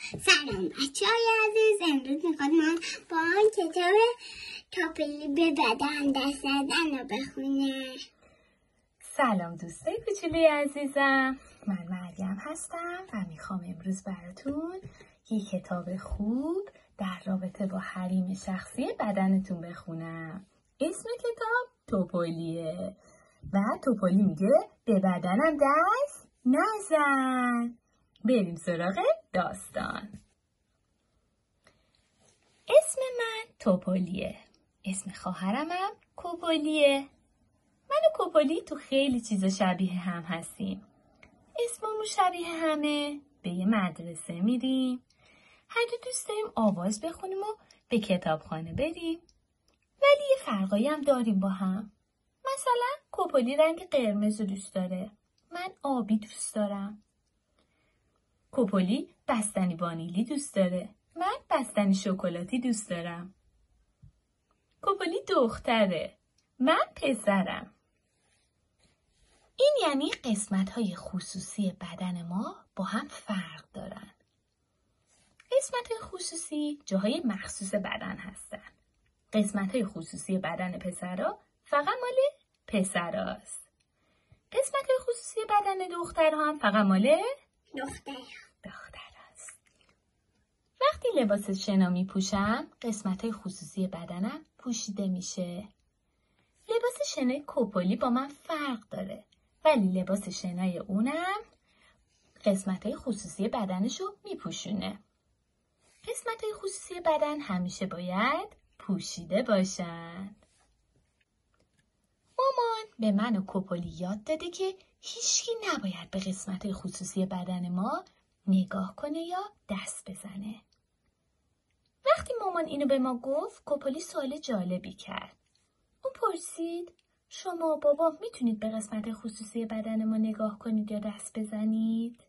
سلام. بچه های عزیز امروز می‌خواد من با آن کتاب تاپلی به بدن دست زدن رو بخونه سلام دوستای کوچولی عزیزم. من مریم هستم و می‌خوام امروز براتون یه کتاب خوب در رابطه با حریم شخصی بدنتون بخونم. اسم کتاب توپولیه و توپولی میگه به بدنم دست نزن. بریم سراغ داستان. اسم من توپولیه اسم خواهرمم کوپولیه من و کوپولی تو خیلی چیزا شبیه هم هستیم. اسممون شبیه همه. به یه مدرسه میریم. هر دو دوست داریم آواز بخونیم و به کتابخانه بریم. ولی یه فرقایی هم داریم با هم. مثلا کوپولی رنگ قرمز رو دوست داره. من آبی دوست دارم. کوپولی بستنی وانیلی دوست داره. من بستنی شکلاتی دوست دارم. کوپولی دختره. من پسرم. این یعنی قسمت های خصوصی بدن ما با هم فرق دارن. قسمت های خصوصی جاهای مخصوص بدن هستن. قسمت های خصوصی بدن پسرا فقط مال پسراست. قسمت های خصوصی بدن دخترها هم فقط مال دختر. دختر. وقتی لباس شنا می پوشم قسمت های خصوصی بدنم پوشیده میشه. لباس شنای کوپولی با من فرق داره ولی لباس شنای اونم قسمت های خصوصی بدنشو میپوشونه. قسمت های خصوصی بدن همیشه باید پوشیده باشن. مامان به من و کوپولی یاد داده که هیچکی نباید به قسمت خصوصی بدن ما نگاه کنه یا دست بزنه. وقتی مامان اینو به ما گفت کوپولی سوال جالبی کرد. اون پرسید شما و بابا می‌تونید به قسمت خصوصی بدن ما نگاه کنید یا دست بزنید؟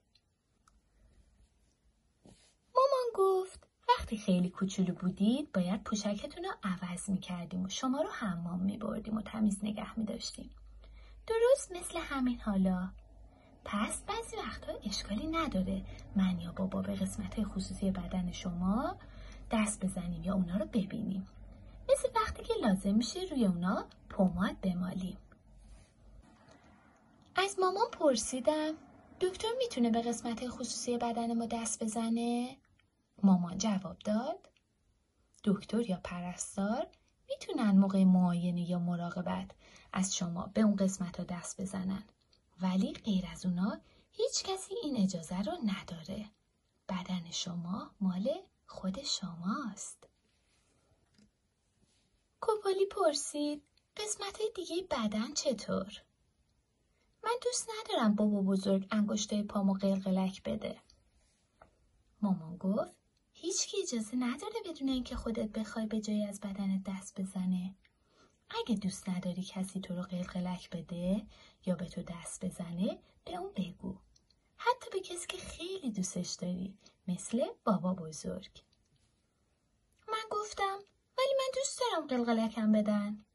مامان گفت وقتی خیلی کوچولو بودید باید پوشکتون رو عوض می‌کردیم و شما رو حمام میبردیم و تمیز نگه میداشتیم. درست مثل همین حالا پس بعضی وقتا اشکالی نداره. من یا بابا به قسمت خصوصی بدن شما دست بزنیم یا اونا رو ببینیم. مثل وقتی که لازم میشه روی اونا پماد بمالیم. از مامان پرسیدم دکتر می‌تونه به قسمت خصوصی بدن ما دست بزنه؟ مامان جواب داد دکتر یا پرستار می‌تونن موقع معاینه یا مراقبت از شما به اون قسمت ها دست بزنن. ولی غیر از اونا هیچ کسی این اجازه رو نداره. بدن شما مال خود شماست. کوپولی پرسید قسمت دیگه بدن چطور؟ من دوست ندارم بابا بزرگ انگشتای پامو قلقلک بده. مامان گفت هیچ کی اجازه نداره بدون اینکه خودت بخوای به جایی از بدنت دست بزنه. اگه دوست نداری کسی تو رو قلقلک بده یا به تو دست بزنه به اون بگو. حتی به کسی که خیلی دوستش داری مثل بابا بزرگ. من گفتم ولی من دوست دارم قلقلکم بدن.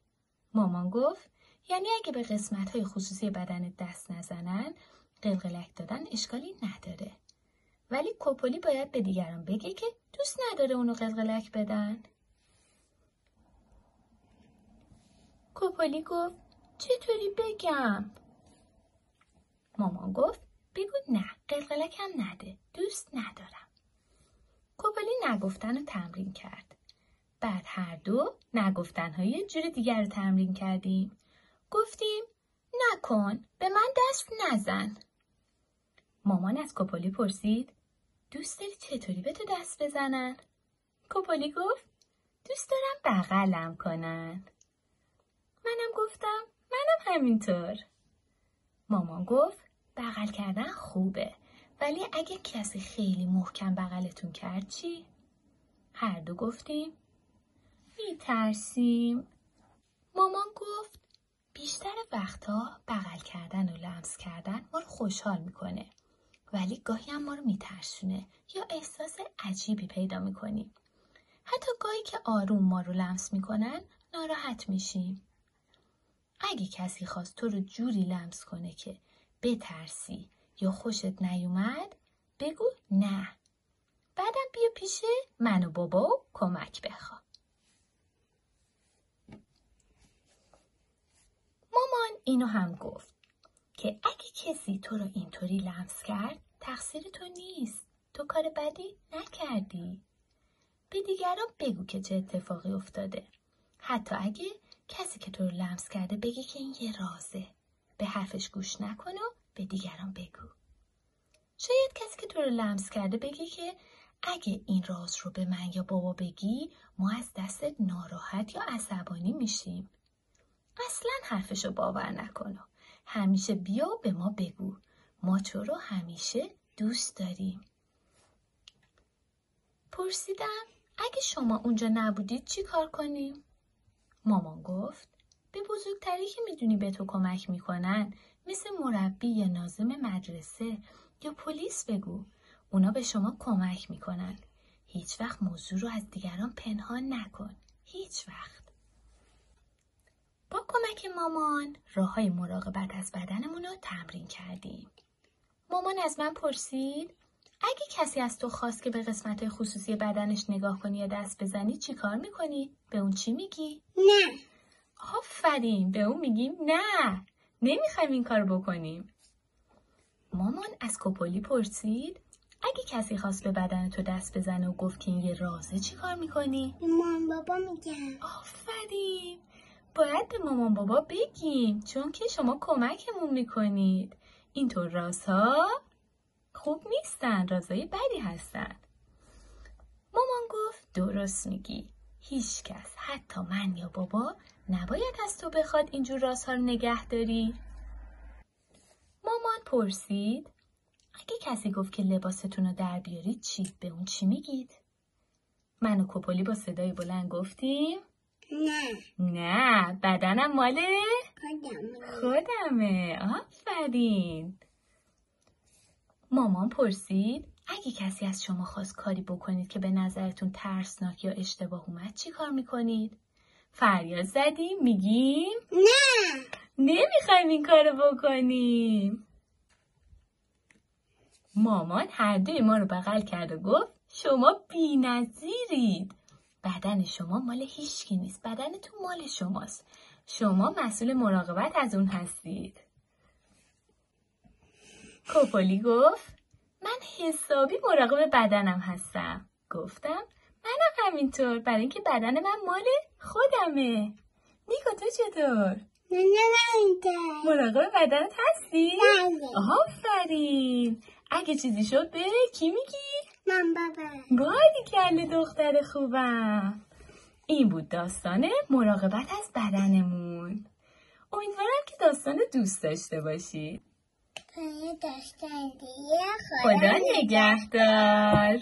مامان گفت یعنی اگه به قسمت های خصوصی بدن دست نزنن قلقلک دادن اشکالی نداره. ولی کوپولی باید به دیگران بگه که دوست نداره اونو قلقلک بدن. کوپولی گفت چطوری بگم؟ مامان گفت بگو نه قلقلکم نده دوست ندارم. کوپولی نگفتن رو تمرین کرد. بعد هر دو نگفتن های جور دیگر رو تمرین کردیم. گفتیم نکن به من دست نزن. مامان از کوپولی پرسید دوست داری چطوری به تو دست بزنن؟ کوپولی گفت دوست دارم بغلم کنن. منم گفتم. منم همینطور. مامان گفت بغل کردن خوبه. ولی اگه کسی خیلی محکم بغلتون کرد چی؟ هر دو گفتیم. میترسیم. مامان گفت بیشتر وقتها بغل کردن و لمس کردن ما رو خوشحال می‌کنه. ولی گاهی هم ما رو میترسونه یا احساس عجیبی پیدا می‌کنیم. حتی گاهی که آروم ما رو لمس می‌کنن ناراحت میشیم. اگه کسی خواست تو رو جوری لمس کنه که بترسی یا خوشت نیومد بگو نه. بعد بعدم بیا پیش من و بابا و کمک بخوا. مامان اینو هم گفت که اگه کسی تو رو اینطوری لمس کرد تقصیر تو نیست. تو کار بدی نکردی. به دیگران بگو که چه اتفاقی افتاده. حتی اگه کسی که تو رو لمس کرده بگه که این یه رازه. به حرفش گوش نکن و به دیگران بگو. شاید کسی که تو رو لمس کرده بگه که اگه این راز رو به من یا بابا بگی ما از دستت ناراحت یا عصبانی میشیم. اصلا حرفشو باور نکن همیشه بیا به ما بگو. ما تو رو همیشه دوست داریم. پرسیدم اگه شما اونجا نبودید چی کار کنیم؟ مامان گفت به بزرگتری که می‌دونی به تو کمک می‌کنن مثل مربی یا نازم مدرسه یا پلیس بگو اونا به شما کمک می‌کنن. هیچ وقت موضوع رو از دیگران پنهان نکن. هیچ وقت. با کمک مامان راه های مراقبت از بدنمون رو تمرین کردیم. مامان از من پرسید اگه کسی از تو خواست که به قسمت خصوصی بدنش نگاه کنی یا دست بزنی چی کار می‌کنی؟ به اون چی میگی؟ نه. آفرین. به اون میگیم نه. نمی‌خوایم این کار بکنیم. مامان از کپولی پرسید اگه کسی خواست به بدن تو دست بزنه و گفت که این یه رازه چی کار می‌کنی؟ مامان بابا میگم آفرین. باید به مامان بابا بگیم چون که شما کمکمون می‌کنید. اینطور رازها خوب نیستن رازای بدی هستن. مامان گفت درست میگی. هیچ کس حتی من یا بابا نباید از تو بخواد اینجور رازها رو نگه داری. مامان پرسید اگه کسی گفت که لباستون رو در بیارید چی؟ به اون چی میگید؟ من و کپولی با صدای بلند گفتیم؟ نه. نه بدنم ماله؟ خودم خودمه. آفرین. مامان پرسید اگه کسی از شما خواست کاری بکنید که به نظرتون ترسناک یا اشتباه اومد چی کار می‌کنید؟ فریاد زدیم میگیم؟ نه. نمی‌خوایم این کارو بکنیم. مامان هر دوی ما رو بغل کرد و گفت شما بی نظیرید. بدن شما مال هیچکی نیست بدنتون مال شماست. شما مسئول مراقبت از اون هستید. کوپولی گفت من حسابی مراقب بدنم هستم. گفتم منم همینطور. برای اینکه بدن من مال خودمه. نیکو تو چطور؟ مراقب بدنت هستی. آفرین. اگه چیزی شد به کی میگی؟ من بابا باری کله دختر خوبم. این بود داستان مراقبت از بدنمون. امیدوارم که داستان دوست داشته باشید خدا نگهدار.